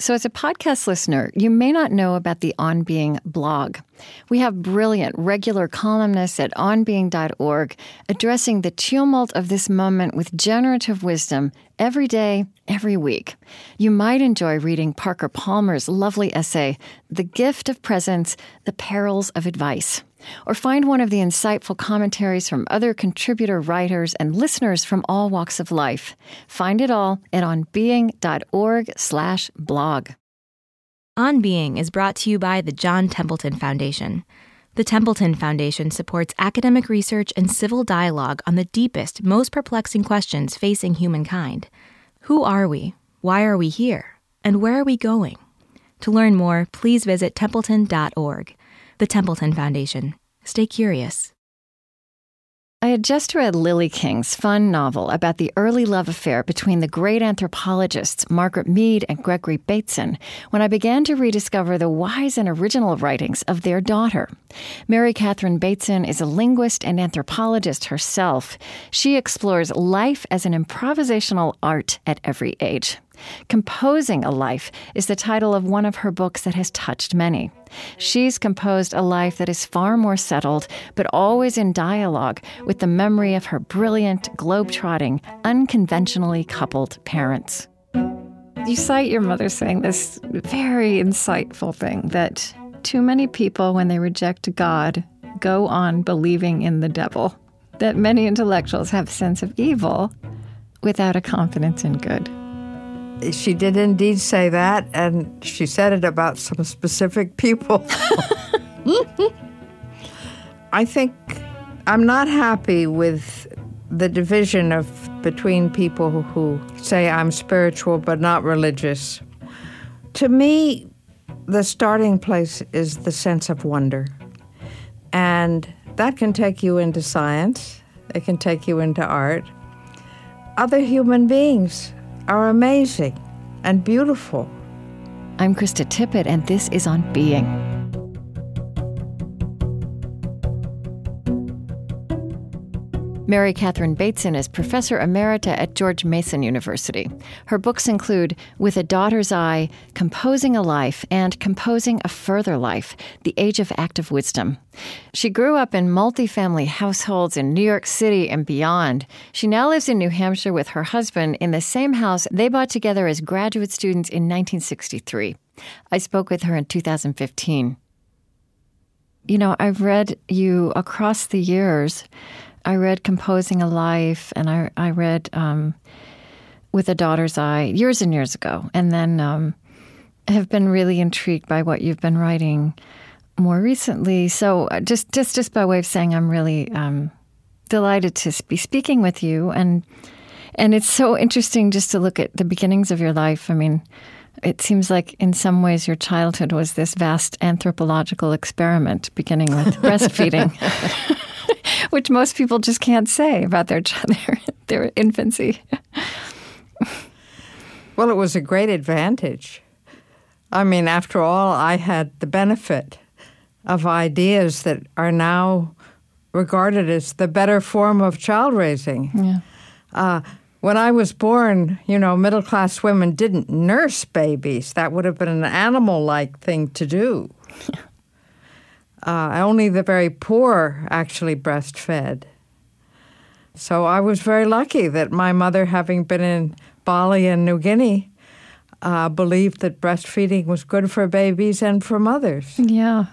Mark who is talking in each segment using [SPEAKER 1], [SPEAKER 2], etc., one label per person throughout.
[SPEAKER 1] So, as a podcast listener, you may not know about the On Being blog. We have brilliant regular columnists at onbeing.org addressing the tumult of this moment with generative wisdom every day, every week. You might enjoy reading Parker Palmer's lovely essay, The Gift of Presence The Perils of Advice or find one of the insightful commentaries from other contributor writers and listeners from all walks of life. Find it all at onbeing.org/blog.
[SPEAKER 2] On Being is brought to you by the John Templeton Foundation. The Templeton Foundation supports academic research and civil dialogue on the deepest, most perplexing questions facing humankind. Who are we? Why are we here? And where are we going? To learn more, please visit templeton.org. The Templeton Foundation. Stay curious.
[SPEAKER 1] I had just read Lily King's fun novel about the early love affair between the great anthropologists Margaret Mead and Gregory Bateson when I began to rediscover the wise and original writings of their daughter. Mary Catherine Bateson is a linguist and anthropologist herself. She explores life as an improvisational art at every age. Composing a Life is the title of one of her books that has touched many. She's composed a life that is far more settled, but always in dialogue with the memory of her brilliant, globe-trotting, unconventionally coupled parents. You cite your mother saying this very insightful thing that too many people, when they reject God, go on believing in the devil. That many intellectuals have a sense of evil without a confidence in good
[SPEAKER 3] she did indeed say that, and she said it about some specific people. I think I'm not happy with the division of between people who, who say I'm spiritual but not religious. To me, the starting place is the sense of wonder. And that can take you into science, it can take you into art. Other human beings are amazing and beautiful.
[SPEAKER 1] I'm Krista Tippett, and this is On Being. Mary Catherine Bateson is professor emerita at George Mason University. Her books include With a Daughter's Eye, Composing a Life, and Composing a Further Life The Age of Active Wisdom. She grew up in multifamily households in New York City and beyond. She now lives in New Hampshire with her husband in the same house they bought together as graduate students in 1963. I spoke with her in 2015. You know, I've read you across the years I read Composing a Life, and I, I read um, With a Daughter's Eye years and years ago, and then um, have been really intrigued by what you've been writing more recently. So uh, just just just by way of saying, I'm really um, delighted to be speaking with you, and and it's so interesting just to look at the beginnings of your life. I mean. It seems like, in some ways, your childhood was this vast anthropological experiment, beginning with breastfeeding. which most people just can't say about their their, their infancy.
[SPEAKER 3] well, it was a great advantage. I mean, after all, I had the benefit of ideas that are now regarded as the better form of child raising. Yeah. Uh, when I was born, you know, middle class women didn't nurse babies. That would have been an animal like thing to do. Yeah. Uh, only the very poor actually breastfed. So I was very lucky that my mother, having been in Bali and New Guinea, uh, believed that breastfeeding was good for babies and for mothers.
[SPEAKER 1] Yeah.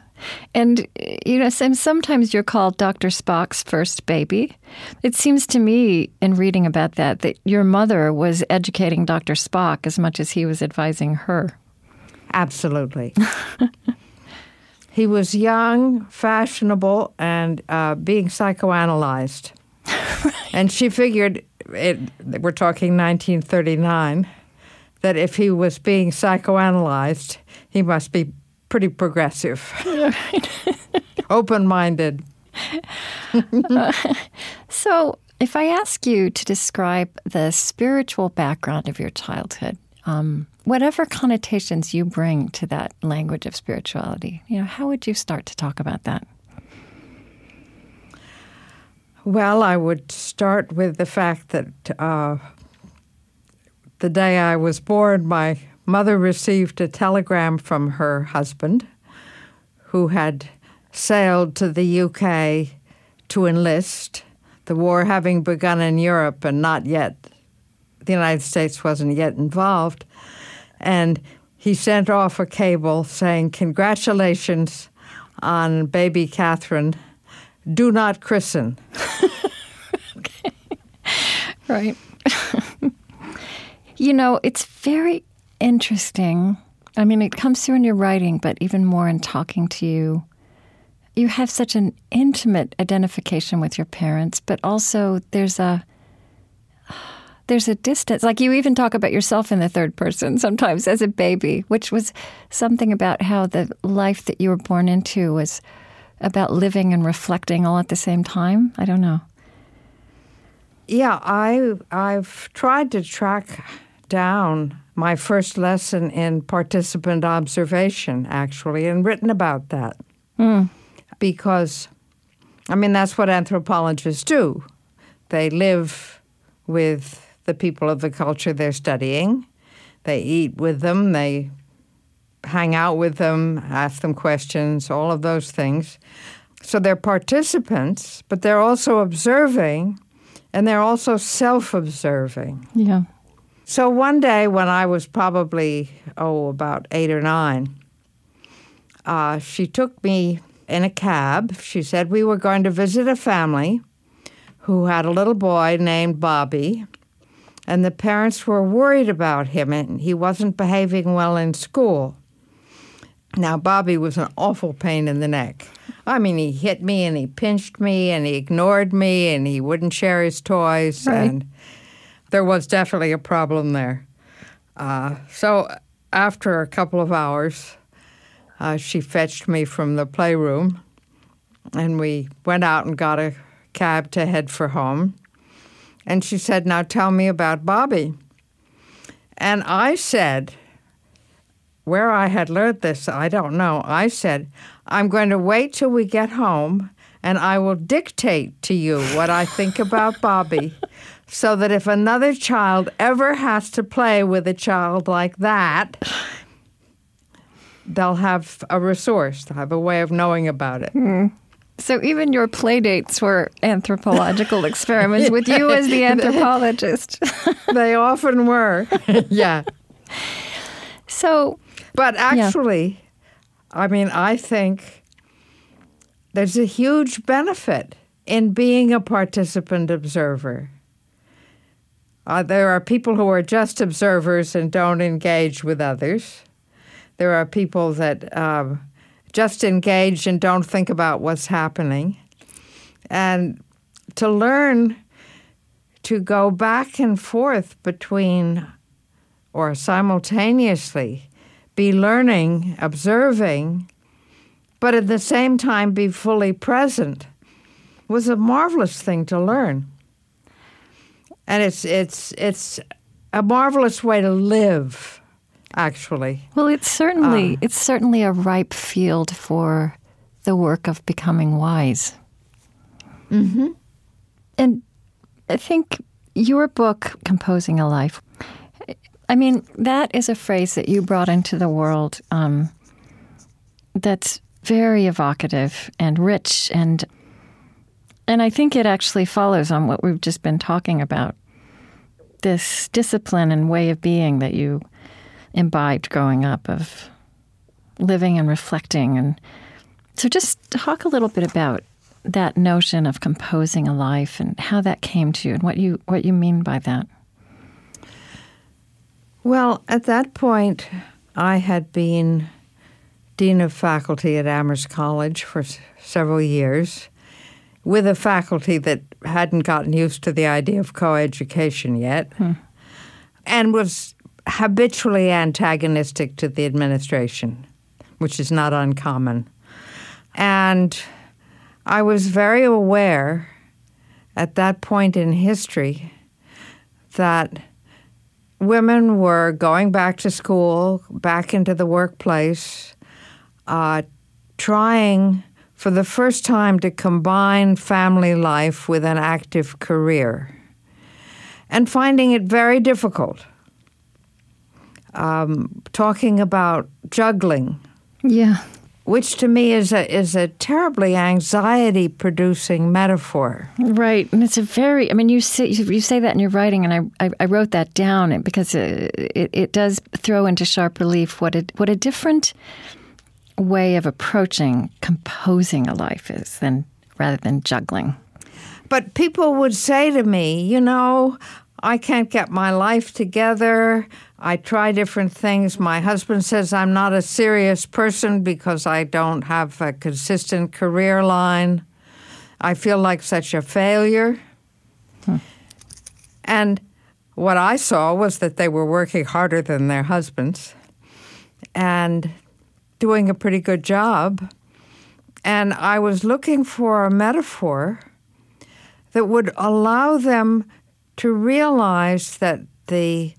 [SPEAKER 1] And, you know, sometimes you're called Dr. Spock's first baby. It seems to me, in reading about that, that your mother was educating Dr. Spock as much as he was advising her.
[SPEAKER 3] Absolutely. He was young, fashionable, and uh, being psychoanalyzed. And she figured, it, we're talking 1939, that if he was being psychoanalyzed, he must be pretty progressive, open minded.
[SPEAKER 1] uh, so, if I ask you to describe the spiritual background of your childhood, um, whatever connotations you bring to that language of spirituality, you know, how would you start to talk about that?
[SPEAKER 3] Well, I would start with the fact that uh, the day I was born, my mother received a telegram from her husband, who had sailed to the UK to enlist, the war having begun in Europe and not yet, the United States wasn't yet involved. And he sent off a cable saying, Congratulations on baby Catherine. Do not christen.
[SPEAKER 1] Right. you know, it's very interesting. I mean, it comes through in your writing, but even more in talking to you. You have such an intimate identification with your parents, but also there's a there's a distance. Like you even talk about yourself in the third person sometimes as a baby, which was something about how the life that you were born into was about living and reflecting all at the same time. I don't know.
[SPEAKER 3] Yeah, I I've tried to track down my first lesson in participant observation actually and written about that. Mm. Because I mean that's what anthropologists do. They live with the people of the culture they're studying. They eat with them, they hang out with them, ask them questions, all of those things. So they're participants, but they're also observing and they're also self observing.
[SPEAKER 1] Yeah.
[SPEAKER 3] So one day when I was probably, oh, about eight or nine, uh, she took me in a cab. She said we were going to visit a family who had a little boy named Bobby, and the parents were worried about him, and he wasn't behaving well in school. Now, Bobby was an awful pain in the neck. I mean, he hit me and he pinched me and he ignored me and he wouldn't share his toys. Right. And there was definitely a problem there. Uh, so after a couple of hours, uh, she fetched me from the playroom and we went out and got a cab to head for home. And she said, Now tell me about Bobby. And I said, where I had learned this, I don't know. I said, I'm going to wait till we get home and I will dictate to you what I think about Bobby so that if another child ever has to play with a child like that, they'll have a resource, they'll have a way of knowing about it.
[SPEAKER 1] Mm. So even your play dates were anthropological experiments with you as the anthropologist.
[SPEAKER 3] they often were. yeah.
[SPEAKER 1] So
[SPEAKER 3] but actually, yeah. I mean, I think there's a huge benefit in being a participant observer. Uh, there are people who are just observers and don't engage with others. There are people that uh, just engage and don't think about what's happening. And to learn to go back and forth between or simultaneously be learning, observing, but at the same time be fully present was a marvelous thing to learn. And it's it's it's a marvelous way to live, actually.
[SPEAKER 1] Well, it's certainly uh, it's certainly a ripe field for the work of becoming wise.
[SPEAKER 3] Mm-hmm.
[SPEAKER 1] And I think your book, Composing a Life, I mean, that is a phrase that you brought into the world um, that's very evocative and rich, and and I think it actually follows on what we've just been talking about. This discipline and way of being that you imbibed growing up, of living and reflecting, and so just talk a little bit about that notion of composing a life and how that came to you, and what you what you mean by that.
[SPEAKER 3] Well, at that point, I had been dean of faculty at Amherst College for s- several years with a faculty that hadn't gotten used to the idea of coeducation yet hmm. and was habitually antagonistic to the administration, which is not uncommon. And I was very aware at that point in history that women were going back to school, back into the workplace, uh, trying for the first time to combine family life with an active career, and finding it very difficult. Um, talking about juggling.
[SPEAKER 1] Yeah.
[SPEAKER 3] Which to me is a is a terribly anxiety producing metaphor.
[SPEAKER 1] Right, and it's a very. I mean, you say you say that in your writing, and I I, I wrote that down because it, it, it does throw into sharp relief what a what a different way of approaching composing a life is than rather than juggling.
[SPEAKER 3] But people would say to me, you know, I can't get my life together. I try different things. My husband says I'm not a serious person because I don't have a consistent career line. I feel like such a failure. Hmm. And what I saw was that they were working harder than their husbands and doing a pretty good job. And I was looking for a metaphor that would allow them to realize that the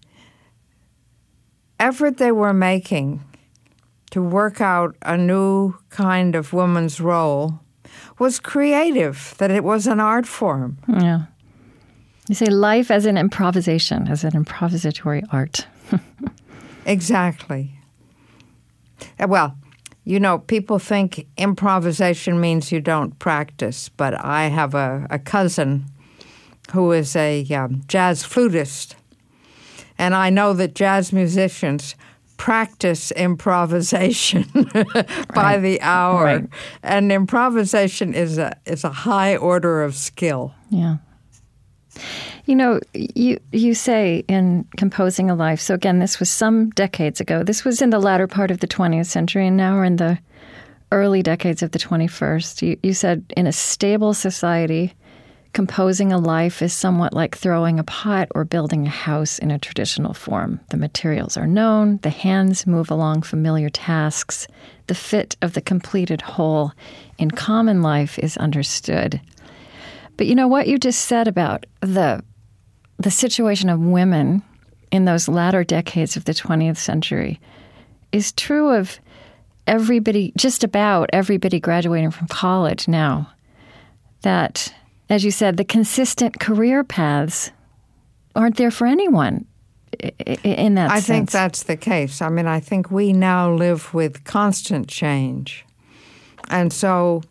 [SPEAKER 3] effort they were making to work out a new kind of woman's role was creative, that it was an art form.
[SPEAKER 1] Yeah. You say life as an improvisation, as an improvisatory art.
[SPEAKER 3] exactly. Uh, well, you know, people think improvisation means you don't practice, but I have a, a cousin who is a um, jazz flutist. And I know that jazz musicians practice improvisation by right. the hour. Right. And improvisation is a is a high order of skill.
[SPEAKER 1] Yeah. You know, you you say in composing a life. So again, this was some decades ago. This was in the latter part of the 20th century, and now we're in the early decades of the 21st. You, you said in a stable society, Composing a life is somewhat like throwing a pot or building a house in a traditional form. The materials are known, the hands move along familiar tasks, the fit of the completed whole in common life is understood. But you know what you just said about the the situation of women in those latter decades of the 20th century is true of everybody, just about everybody graduating from college now. That as you said, the consistent career paths aren't there for anyone in that
[SPEAKER 3] I
[SPEAKER 1] sense.
[SPEAKER 3] think that's the case. I mean, I think we now live with constant change. And so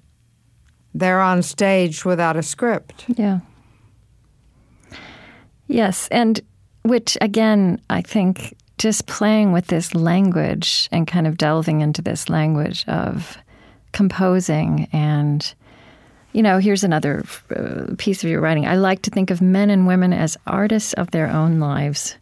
[SPEAKER 3] they're on stage without a script.
[SPEAKER 1] Yeah. Yes. And which, again, I think just playing with this language and kind of delving into this language of composing and you know, here's another uh, piece of your writing. I like to think of men and women as artists of their own lives,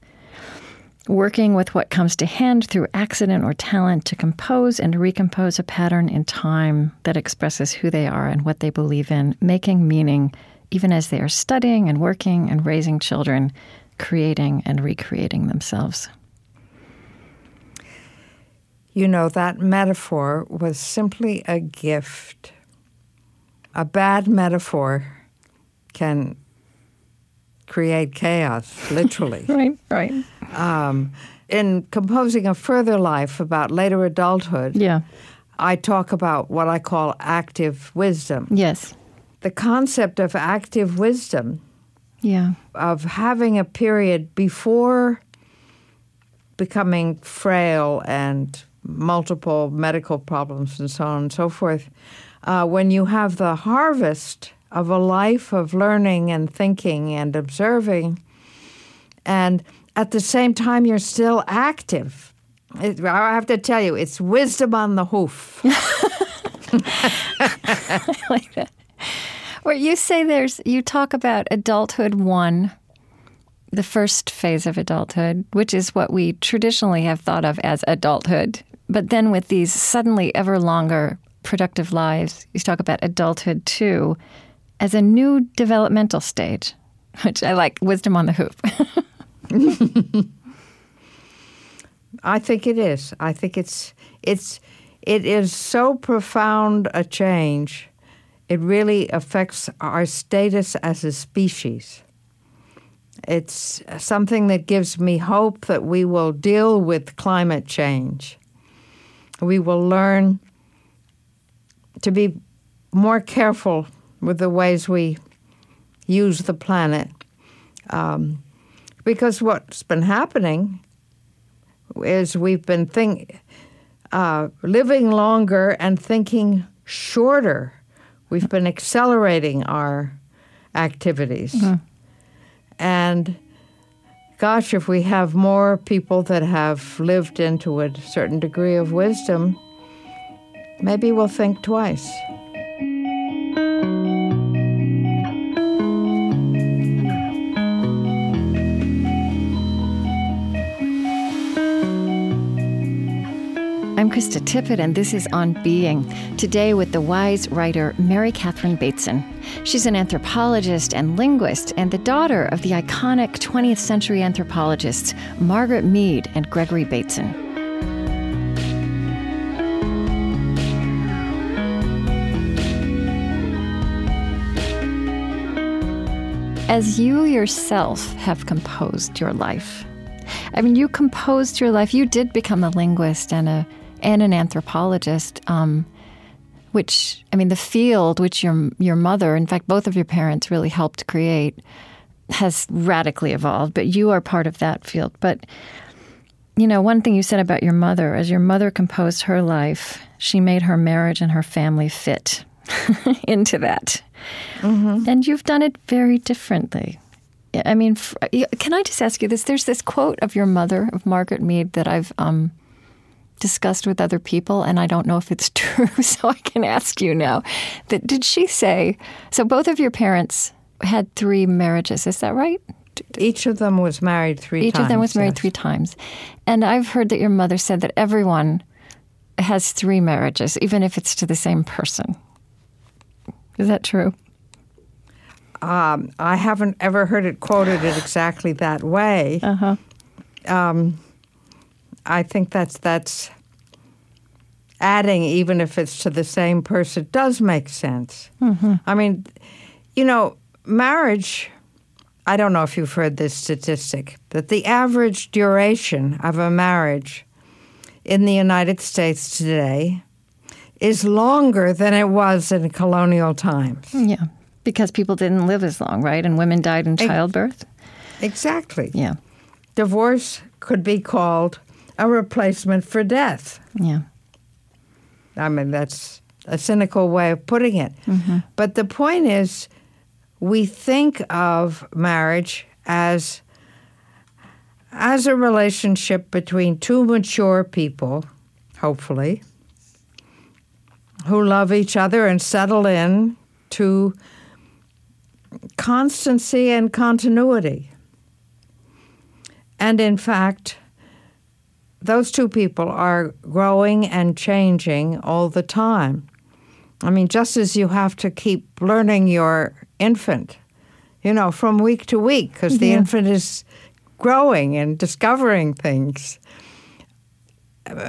[SPEAKER 1] working with what comes to hand through accident or talent to compose and recompose a pattern in time that expresses who they are and what they believe in, making meaning even as they are studying and working and raising children, creating and recreating themselves.
[SPEAKER 3] You know, that metaphor was simply a gift a bad metaphor can create chaos, literally.
[SPEAKER 1] right, right. Um,
[SPEAKER 3] in composing a further life about later adulthood,
[SPEAKER 1] yeah.
[SPEAKER 3] I talk about what I call active wisdom.
[SPEAKER 1] Yes.
[SPEAKER 3] The concept of active wisdom,
[SPEAKER 1] yeah.
[SPEAKER 3] of having a period before becoming frail and multiple medical problems and so on and so forth, uh, when you have the harvest of a life of learning and thinking and observing, and at the same time you're still active. It, I have to tell you, it's wisdom on the hoof.
[SPEAKER 1] I like that. Where you say there's, you talk about adulthood one, the first phase of adulthood, which is what we traditionally have thought of as adulthood. But then with these suddenly ever longer productive lives, you talk about adulthood two as a new developmental stage, which I like wisdom on the hoop.
[SPEAKER 3] I think it is. I think it's it's it is so profound a change. It really affects our status as a species. It's something that gives me hope that we will deal with climate change. We will learn to be more careful with the ways we use the planet. Um, because what's been happening is we've been think, uh, living longer and thinking shorter. We've been accelerating our activities. Mm-hmm. And gosh, if we have more people that have lived into a certain degree of wisdom, maybe we'll think twice.
[SPEAKER 1] I'm Krista Tippett, and this is On Being. Today, with the wise writer Mary Catherine Bateson. She's an anthropologist and linguist, and the daughter of the iconic 20th century anthropologists Margaret Mead and Gregory Bateson. As you yourself have composed your life, I mean, you composed your life. You did become a linguist and a and an anthropologist. Um, which I mean, the field which your your mother, in fact, both of your parents really helped create, has radically evolved. But you are part of that field. But you know, one thing you said about your mother, as your mother composed her life, she made her marriage and her family fit into that. Mm-hmm. And you've done it very differently. I mean, can I just ask you this? There's this quote of your mother, of Margaret Mead, that I've um, discussed with other people, and I don't know if it's true, so I can ask you now. That did she say? So both of your parents had three marriages. Is that right?
[SPEAKER 3] Each of them was married three
[SPEAKER 1] Each
[SPEAKER 3] times.
[SPEAKER 1] of them was married
[SPEAKER 3] yes.
[SPEAKER 1] three times. And I've heard that your mother said that everyone has three marriages, even if it's to the same person. Is that true?
[SPEAKER 3] Um, I haven't ever heard it quoted in exactly that way. Uh-huh. Um, I think that's that's adding, even if it's to the same person, does make sense. Mm-hmm. I mean, you know, marriage. I don't know if you've heard this statistic that the average duration of a marriage in the United States today is longer than it was in colonial times.
[SPEAKER 1] Yeah, because people didn't live as long, right? And women died in childbirth.
[SPEAKER 3] Exactly.
[SPEAKER 1] Yeah.
[SPEAKER 3] Divorce could be called a replacement for death.
[SPEAKER 1] Yeah.
[SPEAKER 3] I mean, that's a cynical way of putting it. Mm-hmm. But the point is, we think of marriage as as a relationship between two mature people, hopefully, who love each other and settle in to constancy and continuity. And in fact, those two people are growing and changing all the time. I mean, just as you have to keep learning your infant, you know, from week to week, because the infant is growing and discovering things.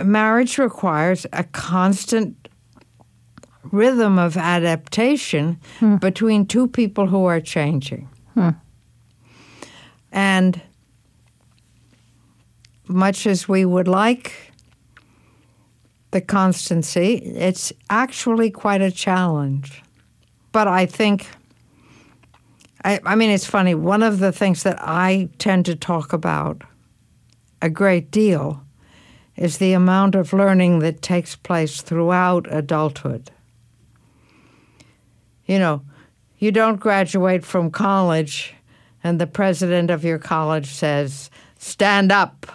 [SPEAKER 3] Marriage requires a constant rhythm of adaptation hmm. between two people who are changing. Hmm. And much as we would like the constancy, it's actually quite a challenge. But I think, I, I, mean, it's funny. One of the things that I tend to talk about a great deal is the amount of learning that takes place throughout adulthood. You know, you don't graduate from college and the president of your college says, Stand up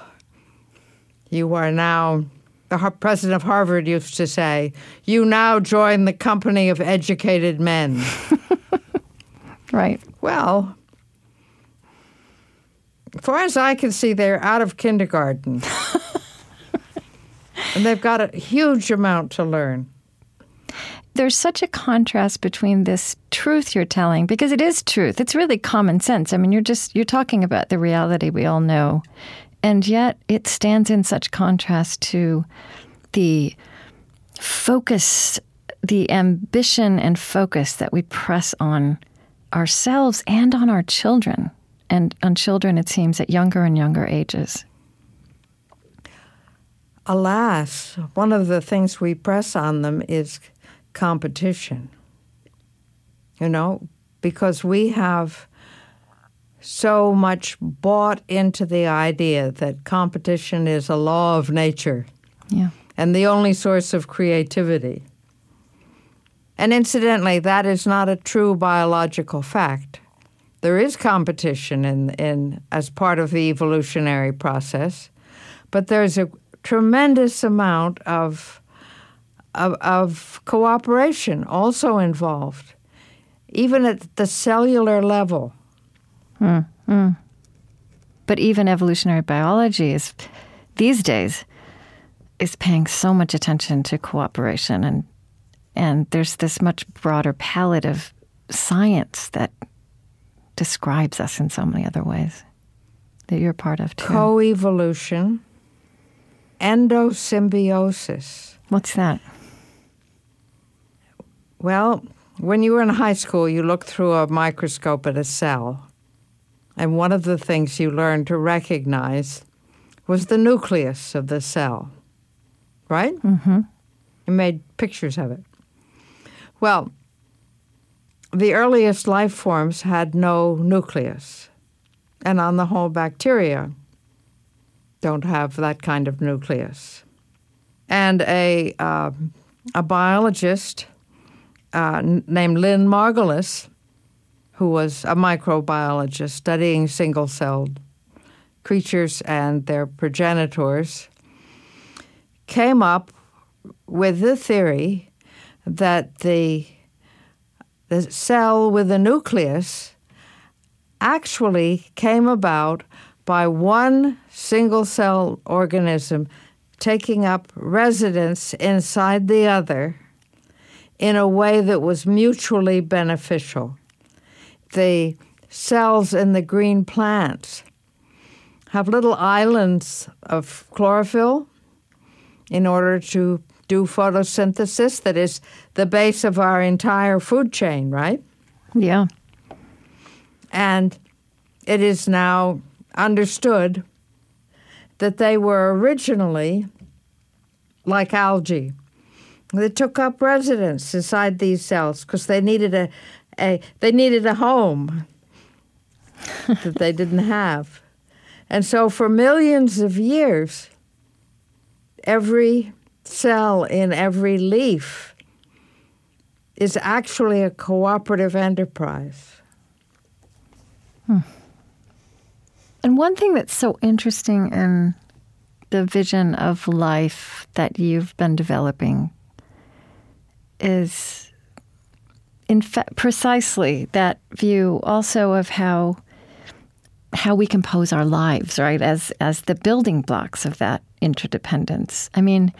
[SPEAKER 3] you are now, the president of Harvard used to say, you now join the company of educated men.
[SPEAKER 1] right.
[SPEAKER 3] Well, as far as I can see, they're out of kindergarten. and they've got a huge amount to learn.
[SPEAKER 1] There's such a contrast between this truth you're telling because it is truth. It's really common sense. I mean, you're just you're talking about the reality we all know and yet it stands in such contrast to the focus, the ambition and focus that we press on ourselves and on our children, and on children, it seems, at younger and younger ages.
[SPEAKER 3] Alas, one of the things we press on them is competition. You know, because we have so much bought into the idea that competition is a law of nature
[SPEAKER 1] Yeah.
[SPEAKER 3] and the only source of creativity. And incidentally, that is not a true biological fact. There is competition in, in, as part of the evolutionary process, but there's a tremendous amount of, of, of cooperation also involved, even at the cellular level. Hmm, hmm.
[SPEAKER 1] But even evolutionary biology is these days is paying so much attention to cooperation and and there's this much broader palette of science that describes us in so many other ways that you're part of too.
[SPEAKER 3] Coevolution, endosymbiosis.
[SPEAKER 1] What's that?
[SPEAKER 3] Well, when you were in high school, you looked through a microscope at a cell. And one of the things you learned to recognize was the nucleus of the cell, right? Mm-hmm. You made pictures of it. Well, the earliest life forms had no nucleus. And on the whole, bacteria don't have that kind of nucleus. And a, uh, a biologist uh, named Lynn Margulis, who was a microbiologist studying single celled creatures and their progenitors, came up with the theory that the, the cell with the nucleus actually came about by one single cell organism taking up residence inside the other in a way that was mutually beneficial. The cells in the green plants have little islands of chlorophyll in order to do photosynthesis, that is the base of our entire food chain, right?
[SPEAKER 1] Yeah.
[SPEAKER 3] And it is now understood that they were originally like algae. They took up residence inside these cells because they needed a, a they needed a home that they didn't have. And so for millions of years, every cell in every leaf is actually a cooperative enterprise. Hmm.
[SPEAKER 1] And one thing that's so interesting in the vision of life that you've been developing is, in fact, precisely that view also of how how we compose our lives, right? As as the building blocks of that interdependence. I mean,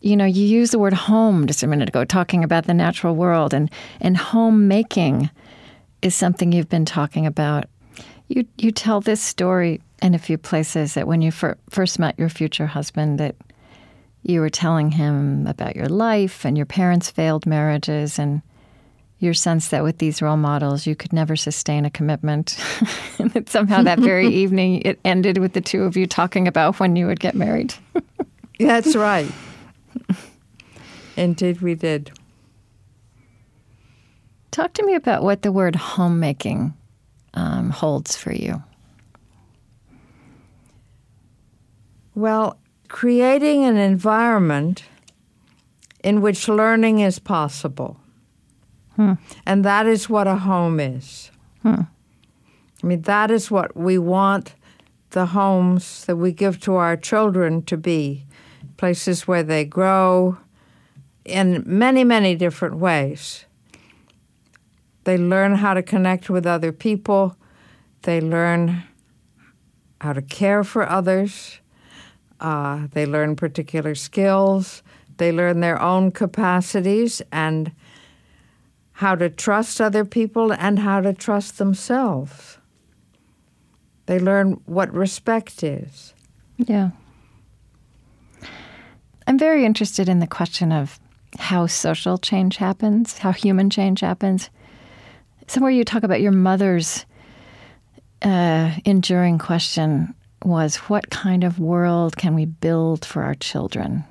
[SPEAKER 1] you know, you used the word home just a minute ago, talking about the natural world, and and homemaking is something you've been talking about. You you tell this story in a few places that when you fir- first met your future husband, that you were telling him about your life and your parents' failed marriages and your sense that with these role models you could never sustain a commitment, and that somehow that very evening it ended with the two of you talking about when you would get married.
[SPEAKER 3] That's right. Indeed, we did.
[SPEAKER 1] Talk to me about what the word homemaking um, holds for you.
[SPEAKER 3] Well, creating an environment in which learning is possible. Hmm. And that is what a home is. Hmm. I mean, that is what we want the homes that we give to our children to be places where they grow in many, many different ways. They learn how to connect with other people, they learn how to care for others, uh, they learn particular skills, they learn their own capacities and how to trust other people and how to trust themselves. They learn what respect is.
[SPEAKER 1] Yeah. I'm very interested in the question of how social change happens, how human change happens. Somewhere you talk about your mother's uh, enduring question was what kind of world can we build for our children?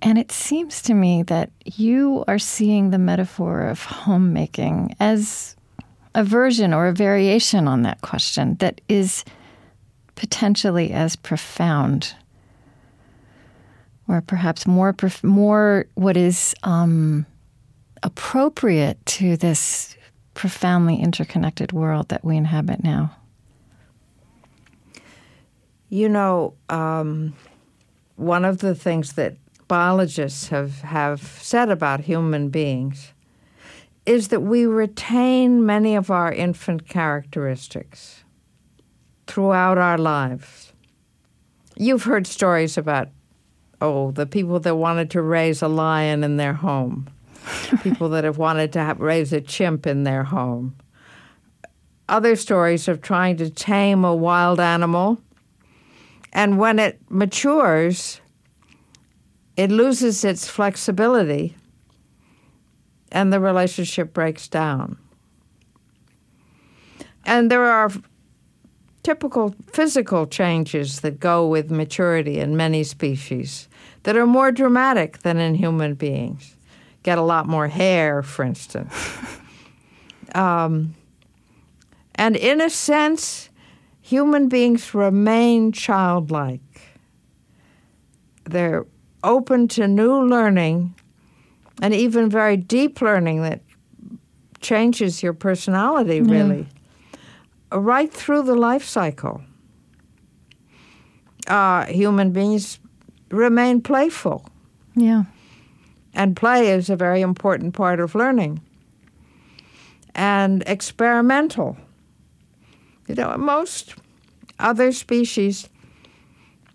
[SPEAKER 1] And it seems to me that you are seeing the metaphor of homemaking as a version or a variation on that question that is potentially as profound or perhaps more more what is um, appropriate to this profoundly interconnected world that we inhabit now?
[SPEAKER 3] You know, um, one of the things that biologists have, have said about human beings is that we retain many of our infant characteristics throughout our lives. You've heard stories about, oh, the people that wanted to raise a lion in their home, people that have wanted to have, raise a chimp in their home. Other stories of trying to tame a wild animal. And when it matures, it loses its flexibility and the relationship breaks down. And there are typical physical changes that go with maturity in many species that are more dramatic than in human beings. Get a lot more hair, for instance. um, and in a sense, human beings remain childlike. They're open to new learning and even very deep learning that changes your personality, really, yeah. right through the life cycle. Uh, human beings remain playful.
[SPEAKER 1] Yeah.
[SPEAKER 3] And play is a very important part of learning. And experimental. You know, most other species,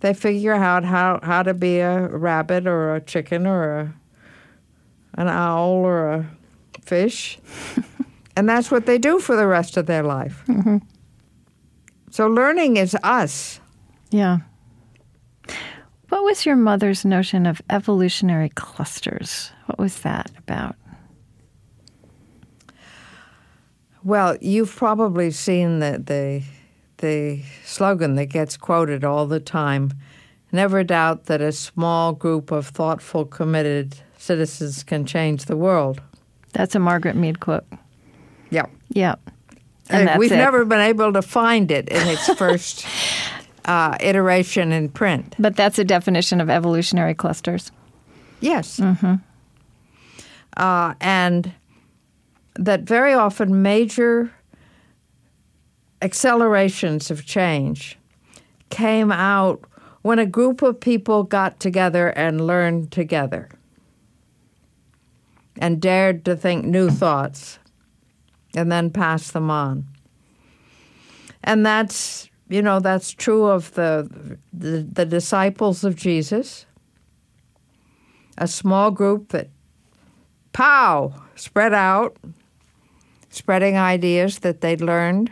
[SPEAKER 3] they figure out how, how to be a rabbit or a chicken or a an owl or a fish. and that's what they do for the rest of their life. Mm-hmm. So learning is us.
[SPEAKER 1] Yeah. What was your mother's notion of evolutionary clusters? What was that about?
[SPEAKER 3] Well, you've probably seen the, the, the slogan that gets quoted all the time never doubt that a small group of thoughtful, committed citizens can change the world.
[SPEAKER 1] That's a Margaret Mead quote.
[SPEAKER 3] Yeah.
[SPEAKER 1] Yeah.
[SPEAKER 3] And we've it. never been able to find it in its first uh, iteration in print.
[SPEAKER 1] But that's a definition of evolutionary clusters.
[SPEAKER 3] Yes. Mm-hmm. Uh, and that very often major accelerations of change came out when a group of people got together and learned together and dared to think new thoughts and then pass them on. And that's, you know, that's true of the, the, the disciples of Jesus, a small group that, pow, spread out, spreading ideas that they'd learned.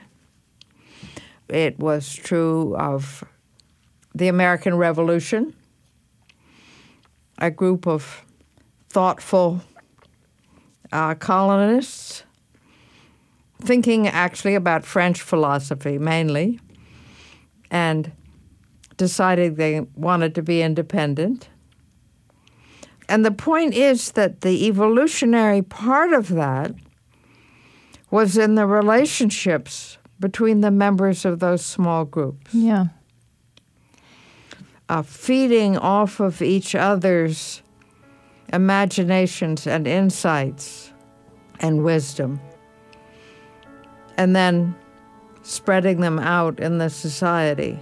[SPEAKER 3] It was true of the American Revolution, a group of thoughtful uh, colonists, thinking actually about French philosophy mainly, and decided they wanted to be independent. And the point is that the evolutionary part of that was in the relationships between the members of those small groups.
[SPEAKER 1] Yeah.
[SPEAKER 3] Uh, feeding off of each other's imaginations and insights and wisdom, and then spreading them out in the society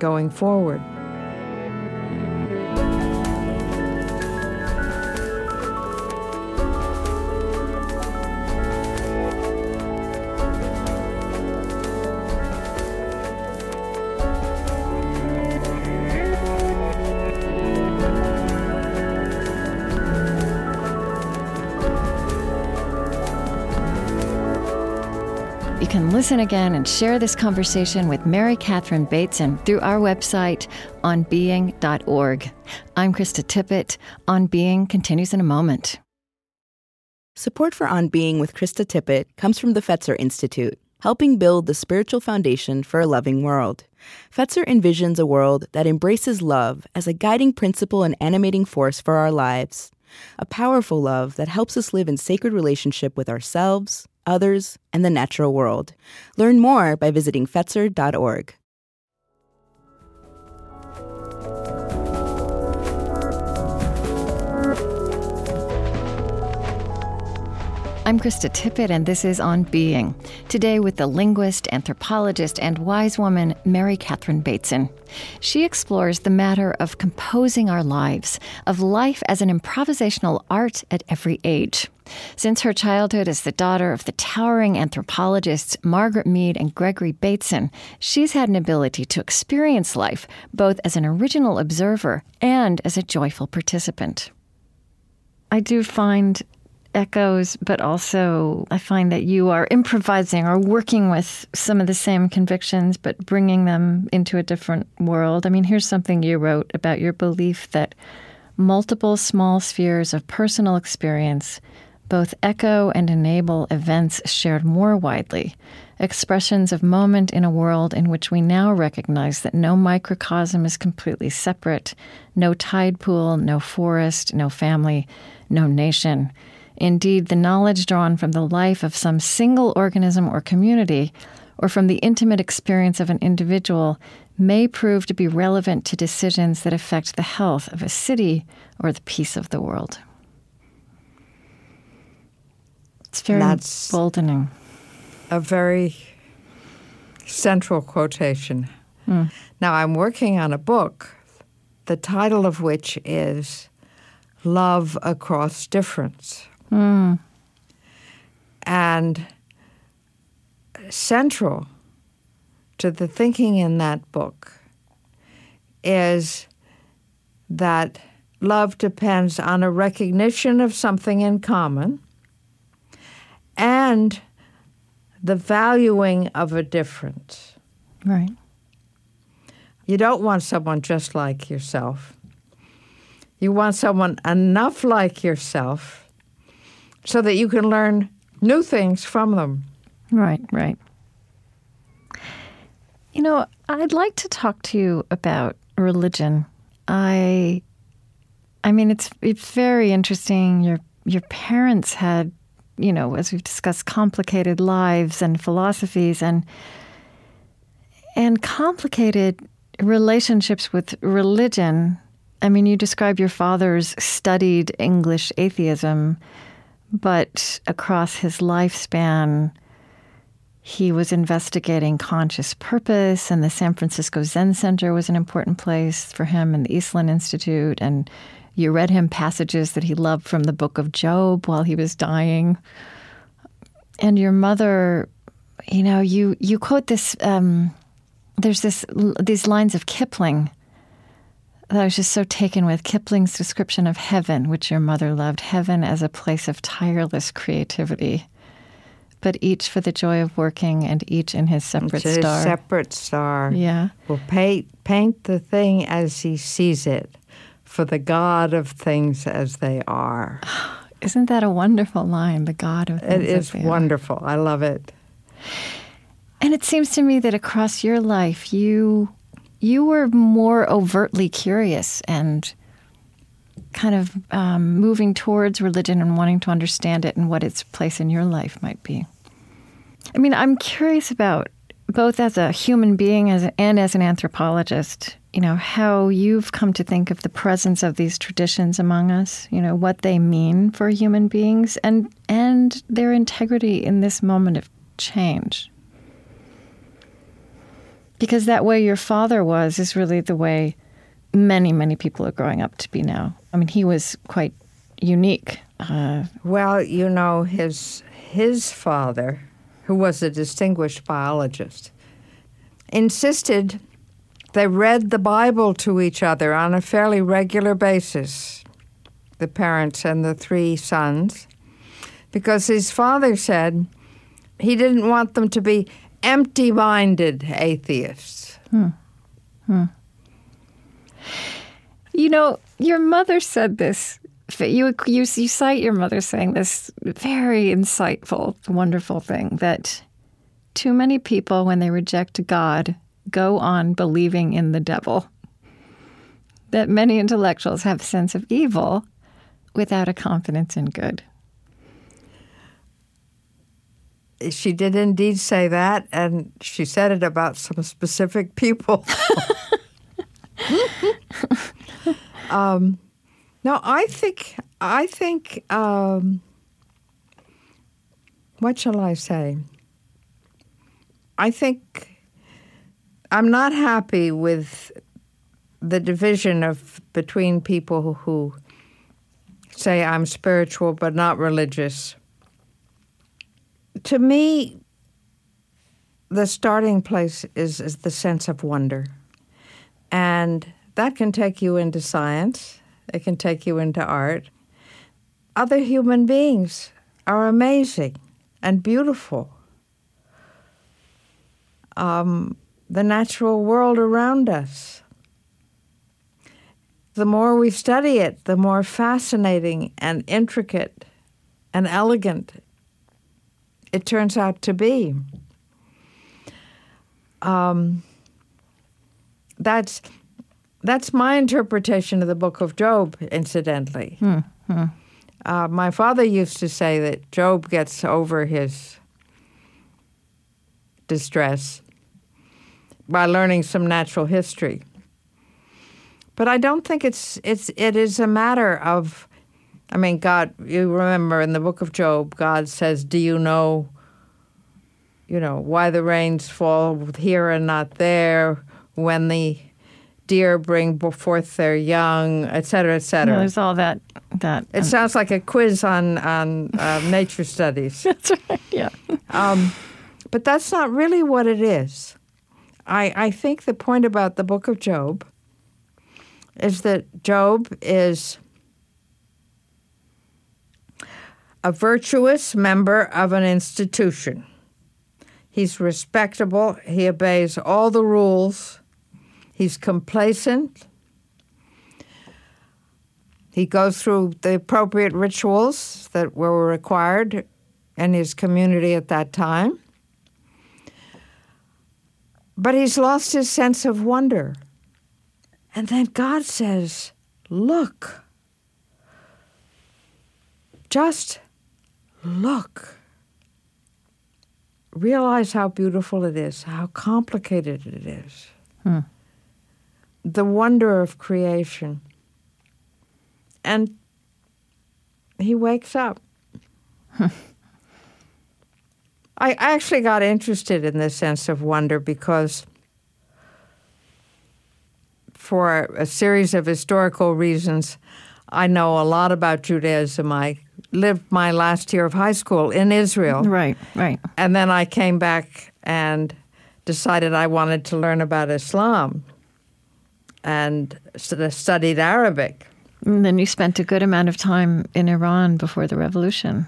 [SPEAKER 3] going forward.
[SPEAKER 1] Listen again and share this conversation with Mary Catherine Bateson through our website, onbeing.org. I'm Krista Tippett. On Being continues in a moment.
[SPEAKER 2] Support for On Being with Krista Tippett comes from the Fetzer Institute, helping build the spiritual foundation for a loving world. Fetzer envisions a world that embraces love as a guiding principle and animating force for our lives. A powerful love that helps us live in sacred relationship with ourselves,
[SPEAKER 4] others, and the natural world. Learn more by visiting Fetzer.org.
[SPEAKER 1] I'm Krista Tippett, and this is On Being. Today, with the linguist, anthropologist, and wise woman Mary Catherine Bateson. She explores the matter of composing our lives, of life as an improvisational art at every age. Since her childhood as the daughter of the towering anthropologists Margaret Mead and Gregory Bateson, she's had an ability to experience life both as an original observer and as a joyful participant. I do find echoes, but also I find that you are improvising or working with some of the same convictions, but bringing them into a different world. I mean, here's something you wrote about your belief that multiple small spheres of personal experience both echo and enable events shared more widely, expressions of moment in a world in which we now recognize that no microcosm is completely separate, no tide pool, no forest, no family, no nation. Indeed, the knowledge drawn from the life of some single organism or community, or from the intimate experience of an individual, may prove to be relevant to decisions that affect the health of a city or the peace of the world. It's very
[SPEAKER 3] That's
[SPEAKER 1] emboldening.
[SPEAKER 3] A very central quotation.
[SPEAKER 1] Mm.
[SPEAKER 3] Now, I'm working on a book, the title of which is Love Across Difference.
[SPEAKER 1] Mm.
[SPEAKER 3] And central to the thinking in that book is that love depends on a recognition of something in common and the valuing of a difference.
[SPEAKER 1] Right.
[SPEAKER 3] You don't want someone just like yourself. You want someone enough like yourself so that you can learn new things from them.
[SPEAKER 1] Right, right. You know, I'd like to talk to you about religion. I I mean it's it's very interesting. Your your parents had, you know, as we've discussed, complicated lives and philosophies and and complicated relationships with religion. I mean, you describe your father's studied English atheism but across his lifespan, he was investigating conscious purpose, and the San Francisco Zen Center was an important place for him, and the Esalen Institute. And you read him passages that he loved from the book of Job while he was dying. And your mother, you know, you, you quote this, um, there's this, these lines of Kipling I was just so taken with Kipling's description of heaven, which your mother loved heaven as a place of tireless creativity, but each for the joy of working and each in his separate star.
[SPEAKER 3] Separate star.
[SPEAKER 1] Yeah.
[SPEAKER 3] Will paint, paint the thing as he sees it for the God of things as they are.
[SPEAKER 1] Isn't that a wonderful line? The God of things
[SPEAKER 3] It is wonderful.
[SPEAKER 1] Are.
[SPEAKER 3] I love it.
[SPEAKER 1] And it seems to me that across your life, you you were more overtly curious and kind of um, moving towards religion and wanting to understand it and what its place in your life might be. I mean, I'm curious about both as a human being as and as an anthropologist, you know, how you've come to think of the presence of these traditions among us, you know, what they mean for human beings and and their integrity in this moment of change because that way your father was is really the way many many people are growing up to be now. I mean he was quite unique uh,
[SPEAKER 3] well you know his his father who was a distinguished biologist insisted they read the bible to each other on a fairly regular basis the parents and the three sons because his father said he didn't want them to be empty minded atheists.
[SPEAKER 1] Hmm. Hmm. You know, your mother said this. You, you, you cite your mother saying this very insightful, wonderful thing that too many people, when they reject God, go on believing in the devil. That many intellectuals have a sense of evil without a confidence in good.
[SPEAKER 3] She did indeed say that, and she said it about some specific people. um, no, I think I think um, what shall I say? I think I'm not happy with the division of between people who say I'm spiritual but not religious. To me, the starting place is, is the sense of wonder. And that can take you into science, it can take you into art. Other human beings are amazing and beautiful. Um, the natural world around us. The more we study it, the more fascinating and intricate and elegant it turns out to be. Um, that's that's my interpretation of the book of Job, incidentally.
[SPEAKER 1] Hmm, hmm.
[SPEAKER 3] Uh, my father used to say that Job gets over his distress by learning some natural history. But I don't think it's it's it is a matter of I mean God you remember in the book of Job God says, "Do you know you know why the rains fall here and not there when the deer bring forth their young, et cetera, et cetera.
[SPEAKER 1] there's all that. That
[SPEAKER 3] it um, sounds like a quiz on on uh, nature studies.
[SPEAKER 1] That's right. Yeah.
[SPEAKER 3] Um, but that's not really what it is. I I think the point about the Book of Job is that Job is a virtuous member of an institution. He's respectable. He obeys all the rules He's complacent. He goes through the appropriate rituals that were required in his community at that time. But he's lost his sense of wonder. And then God says, Look. Just look. Realize how beautiful it is, how complicated it is. Hmm the wonder of creation. And he wakes up. I actually got interested in this sense of wonder because, for a series of historical reasons, I know a lot about Judaism. I lived my last year of high school in Israel.
[SPEAKER 1] Right, right.
[SPEAKER 3] And then I came back and decided I wanted to learn about Islam and studied Arabic.
[SPEAKER 1] And then you spent a good amount of time in Iran before the revolution.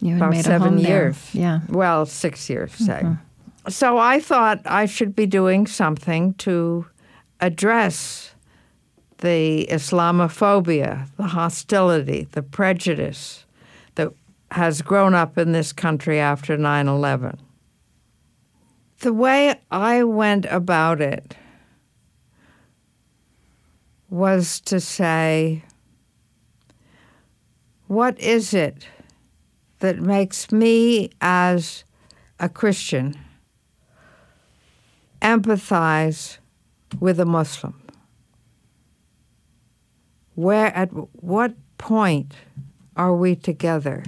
[SPEAKER 3] You About seven years.
[SPEAKER 1] There. Yeah.
[SPEAKER 3] Well, six years, say. Mm-hmm. So I thought I should be doing something to address the Islamophobia, the hostility, the prejudice that has grown up in this country after 9 11. The way I went about it was to say, what is it that makes me as a Christian empathize with a Muslim? Where, at what point are we together?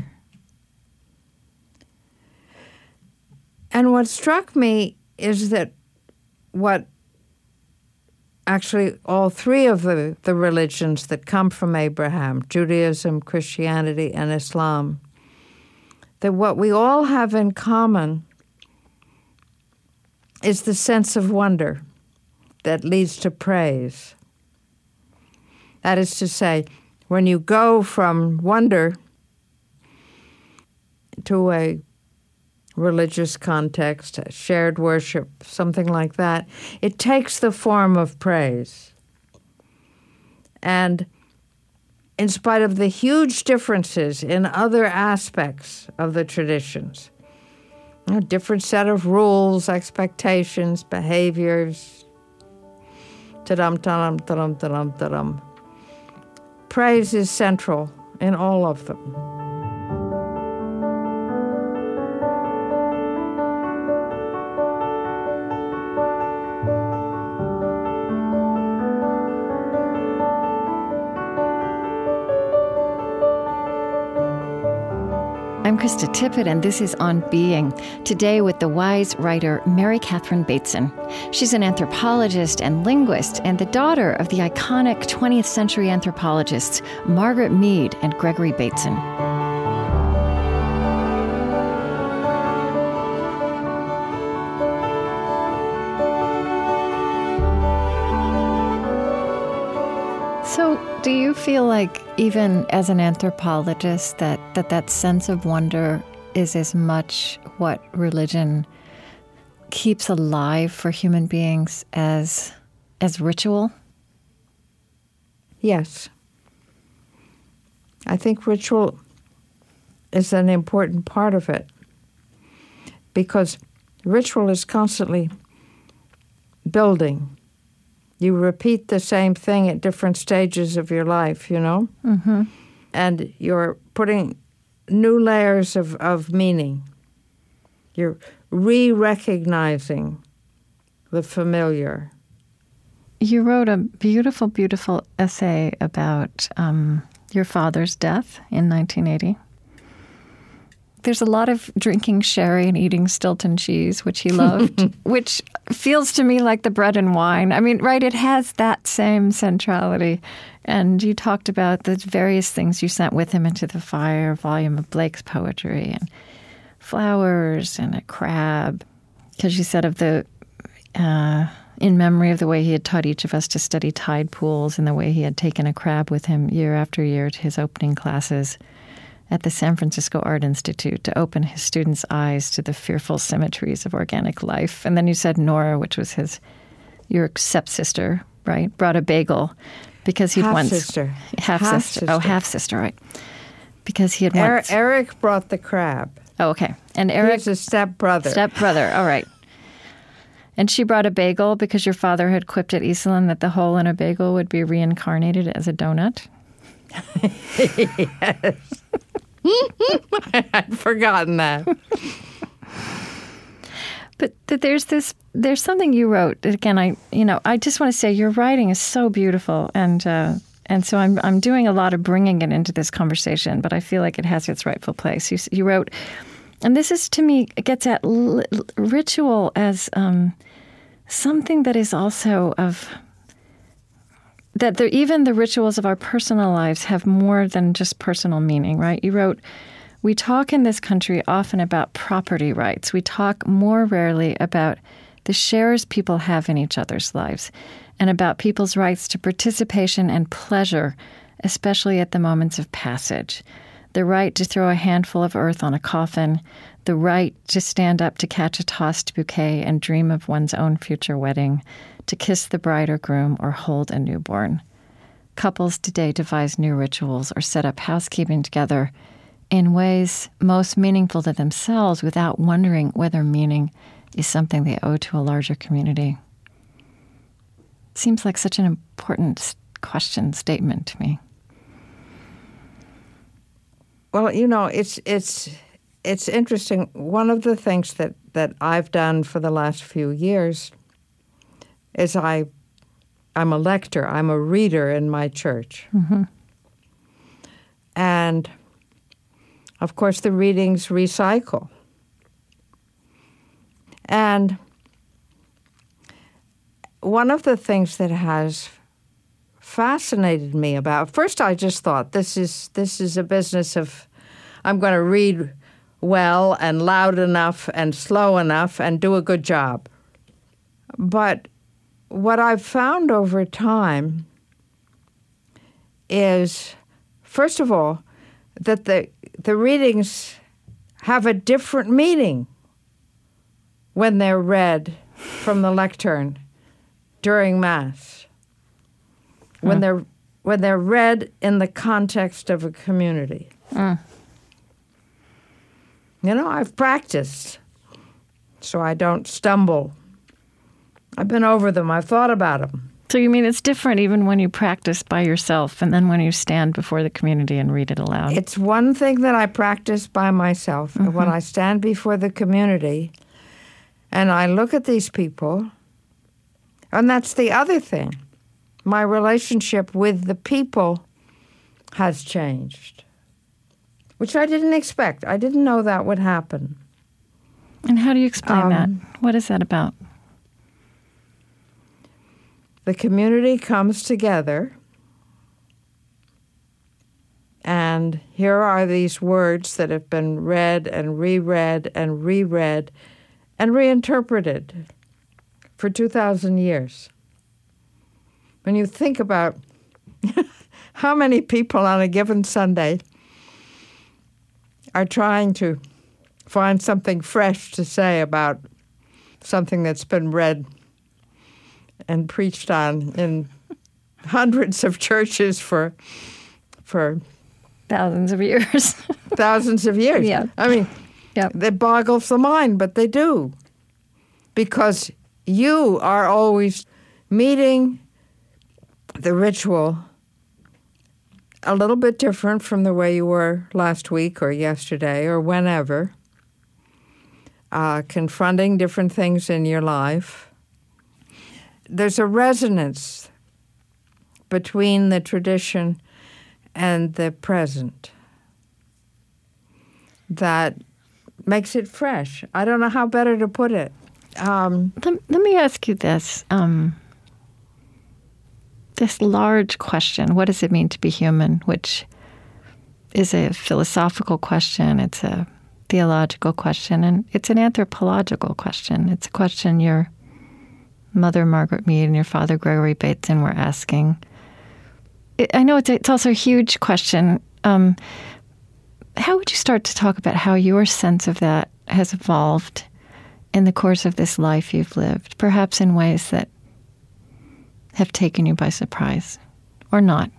[SPEAKER 3] And what struck me is that what actually all three of the, the religions that come from Abraham Judaism, Christianity, and Islam that what we all have in common is the sense of wonder that leads to praise. That is to say, when you go from wonder to a religious context, shared worship, something like that, it takes the form of praise. And in spite of the huge differences in other aspects of the traditions, a different set of rules, expectations, behaviors, ta-dum, ta-dum, ta-dum, ta-dum, ta-dum. Praise is central in all of them.
[SPEAKER 1] Krista Tippett, and this is On Being. Today, with the wise writer Mary Catherine Bateson. She's an anthropologist and linguist, and the daughter of the iconic 20th century anthropologists Margaret Mead and Gregory Bateson. So, do you feel like, even as an anthropologist, that that, that sense of wonder is as much what religion keeps alive for human beings as as ritual?
[SPEAKER 3] Yes. I think ritual is an important part of it because ritual is constantly building you repeat the same thing at different stages of your life, you know?
[SPEAKER 1] Mm-hmm.
[SPEAKER 3] And you're putting new layers of, of meaning. You're re recognizing the familiar.
[SPEAKER 1] You wrote a beautiful, beautiful essay about um, your father's death in 1980 there's a lot of drinking sherry and eating Stilton cheese, which he loved, which feels to me like the bread and wine. I mean, right? It has that same centrality. And you talked about the various things you sent with him into the fire volume of Blake's poetry and flowers and a crab. Because you said of the, uh, in memory of the way he had taught each of us to study tide pools and the way he had taken a crab with him year after year to his opening classes at the San Francisco Art Institute to open his students' eyes to the fearful symmetries of organic life. And then you said Nora, which was his your stepsister, right? Brought a bagel because he'd
[SPEAKER 3] half
[SPEAKER 1] once
[SPEAKER 3] sister.
[SPEAKER 1] half,
[SPEAKER 3] half
[SPEAKER 1] sister.
[SPEAKER 3] sister.
[SPEAKER 1] Oh, half sister, right? Because he had
[SPEAKER 3] Er-
[SPEAKER 1] once.
[SPEAKER 3] Eric brought the crab.
[SPEAKER 1] oh, okay. And
[SPEAKER 3] Eric's a step brother.
[SPEAKER 1] step brother. All right. And she brought a bagel because your father had quipped at Esalen that the hole in a bagel would be reincarnated as a donut.
[SPEAKER 3] I'd forgotten that.
[SPEAKER 1] But th- there's this, there's something you wrote. Again, I, you know, I just want to say your writing is so beautiful, and uh, and so I'm I'm doing a lot of bringing it into this conversation, but I feel like it has its rightful place. You you wrote, and this is to me gets at l- ritual as um, something that is also of that even the rituals of our personal lives have more than just personal meaning, right? You wrote, We talk in this country often about property rights. We talk more rarely about the shares people have in each other's lives and about people's rights to participation and pleasure, especially at the moments of passage. The right to throw a handful of earth on a coffin, the right to stand up to catch a tossed bouquet and dream of one's own future wedding, to kiss the bride or groom or hold a newborn. Couples today devise new rituals or set up housekeeping together in ways most meaningful to themselves without wondering whether meaning is something they owe to a larger community. Seems like such an important question statement to me.
[SPEAKER 3] Well, you know, it's it's it's interesting. One of the things that that I've done for the last few years is I I'm a lector. I'm a reader in my church, mm-hmm. and of course the readings recycle. And one of the things that has fascinated me about first I just thought this is this is a business of I'm going to read well and loud enough and slow enough and do a good job. But what I've found over time is first of all that the the readings have a different meaning when they're read from the lectern during mass when mm. they're when they're read in the context of a community. Mm. You know, I've practiced so I don't stumble. I've been over them. I've thought about them.
[SPEAKER 1] So you mean it's different even when you practice by yourself and then when you stand before the community and read it aloud?
[SPEAKER 3] It's one thing that I practice by myself. and When mm-hmm. I stand before the community and I look at these people, and that's the other thing. My relationship with the people has changed. Which I didn't expect. I didn't know that would happen.
[SPEAKER 1] And how do you explain
[SPEAKER 3] Um,
[SPEAKER 1] that? What is that about?
[SPEAKER 3] The community comes together, and here are these words that have been read and reread and reread and reinterpreted for 2,000 years. When you think about how many people on a given Sunday are trying to find something fresh to say about something that's been read and preached on in hundreds of churches for for
[SPEAKER 1] Thousands of years.
[SPEAKER 3] thousands of years.
[SPEAKER 1] Yeah.
[SPEAKER 3] I mean,
[SPEAKER 1] Yep.
[SPEAKER 3] that boggles the mind, but they do. Because you are always meeting the ritual a little bit different from the way you were last week or yesterday or whenever, uh, confronting different things in your life. There's a resonance between the tradition and the present that makes it fresh. I don't know how better to put it. Um,
[SPEAKER 1] let, let me ask you this. Um, this large question what does it mean to be human? Which is a philosophical question, it's a theological question, and it's an anthropological question. It's a question your mother, Margaret Mead, and your father, Gregory Bateson, were asking. I know it's, it's also a huge question. Um, how would you start to talk about how your sense of that has evolved in the course of this life you've lived, perhaps in ways that have taken you by surprise or not?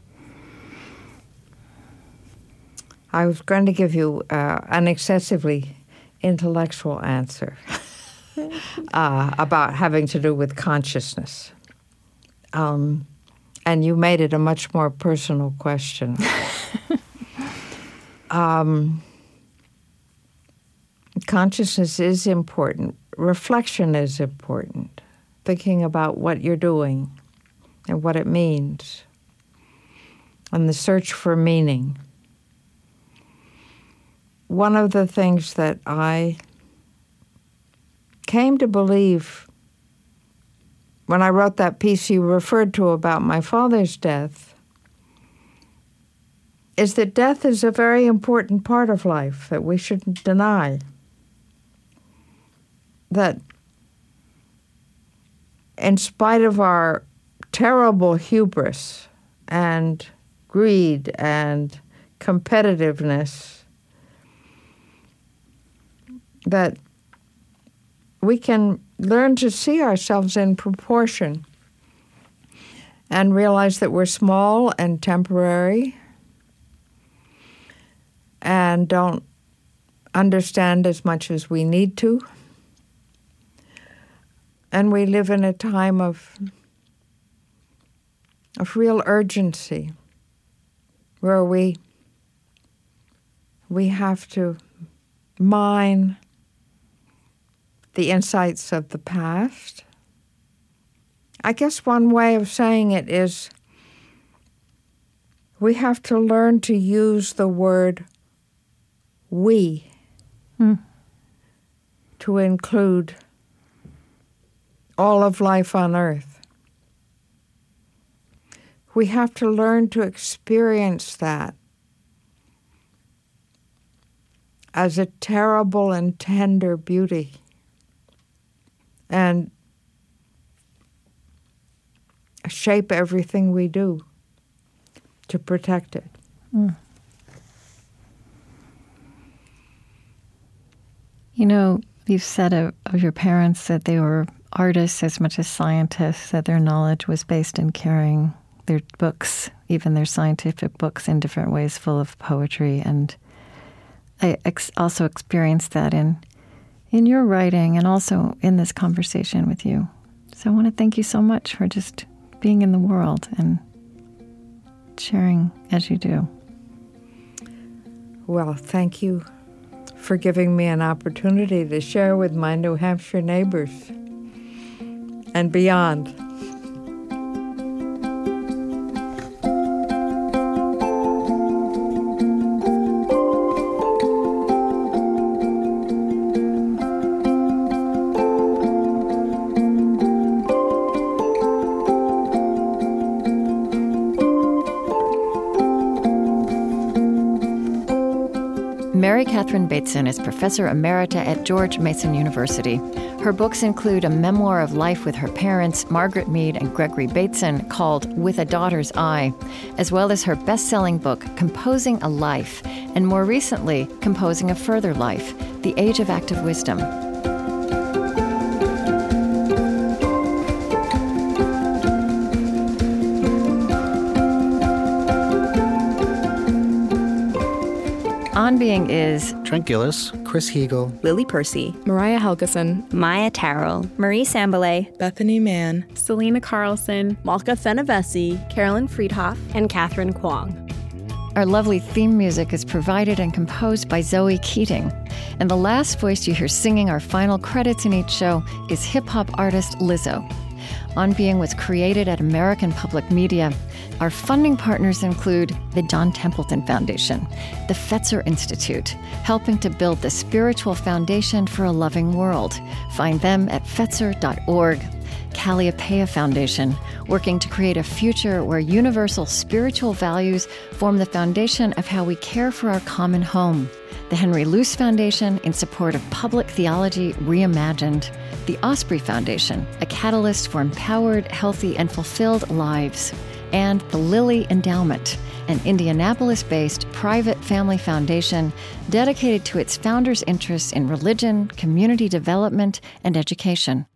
[SPEAKER 3] I was going to give you uh, an excessively intellectual answer uh, about having to do with consciousness. Um, and you made it a much more personal question. um, consciousness is important, reflection is important, thinking about what you're doing and what it means, and the search for meaning one of the things that I came to believe when I wrote that piece you referred to about my father's death is that death is a very important part of life that we shouldn't deny. That in spite of our terrible hubris and greed and competitiveness, that we can learn to see ourselves in proportion and realize that we're small and temporary and don't understand as much as we need to. And we live in a time of, of real urgency where we, we have to mine the insights of the past. I guess one way of saying it is we have to learn to use the word we hmm. to include all of life on earth. We have to learn to experience that as a terrible and tender beauty. And shape everything we do to protect it. Mm.
[SPEAKER 1] You know, you've said of, of your parents that they were artists as much as scientists, that their knowledge was based in carrying their books, even their scientific books, in different ways, full of poetry. And I ex- also experienced that in in your writing and also in this conversation with you. So I want to thank you so much for just being in the world and sharing as you do.
[SPEAKER 3] Well, thank you for giving me an opportunity to share with my New Hampshire neighbors and beyond.
[SPEAKER 1] Catherine Bateson is professor emerita at George Mason University. Her books include a memoir of life with her parents, Margaret Mead and Gregory Bateson, called With a Daughter's Eye, as well as her best selling book, Composing a Life, and more recently, Composing a Further Life The Age of Active Wisdom. On Being is
[SPEAKER 5] Trent Gilliss, Chris Heagle,
[SPEAKER 4] Lily Percy,
[SPEAKER 6] Mariah Helgeson,
[SPEAKER 7] Maya Terrell, Marie Sambilay,
[SPEAKER 8] Bethany Mann,
[SPEAKER 6] Selena Carlson,
[SPEAKER 9] Malka Fenyvesi,
[SPEAKER 10] Carolyn Friedhoff,
[SPEAKER 11] and Catherine Kwong.
[SPEAKER 1] Our lovely theme music is provided and composed by Zoe Keating. And the last voice you hear singing our final credits in each show is hip hop artist Lizzo. On Being was created at American Public Media. Our funding partners include the John Templeton Foundation, the Fetzer Institute, helping to build the spiritual foundation for a loving world. Find them at fetzer.org. Kalliopeia Foundation, working to create a future where universal spiritual values form the foundation of how we care for our common home. The Henry Luce Foundation, in support of public theology reimagined. The Osprey Foundation, a catalyst for empowered, healthy, and fulfilled lives. And the Lilly Endowment, an Indianapolis based private family foundation dedicated to its founders' interests in religion, community development, and education.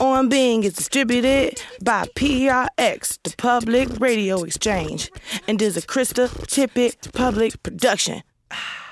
[SPEAKER 12] On Being is distributed by PRX, the Public Radio Exchange, and is a Krista Tippett public production. Ah.